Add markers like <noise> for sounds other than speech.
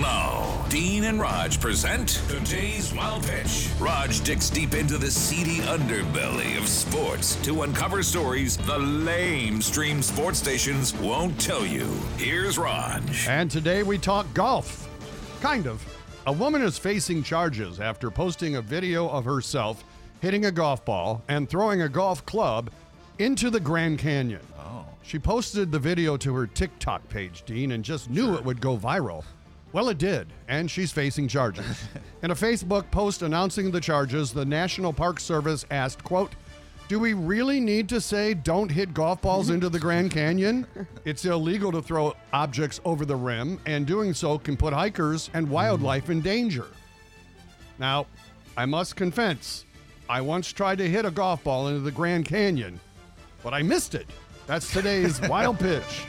Now, Dean and Rog present today's Wild Pitch. Rog digs deep into the seedy underbelly of sports to uncover stories the lame stream sports stations won't tell you. Here's Rog. And today we talk golf. Kind of. A woman is facing charges after posting a video of herself hitting a golf ball and throwing a golf club into the Grand Canyon. Oh. She posted the video to her TikTok page, Dean, and just knew it would go viral. Well, it did, and she's facing charges. <laughs> In a Facebook post announcing the charges, the National Park Service asked, quote, do we really need to say don't hit golf balls into the Grand Canyon? <laughs> It's illegal to throw objects over the rim, and doing so can put hikers and wildlife in danger. Now, I must confess, I once tried to hit a golf ball into the Grand Canyon, but I missed it. That's today's <laughs> wild pitch.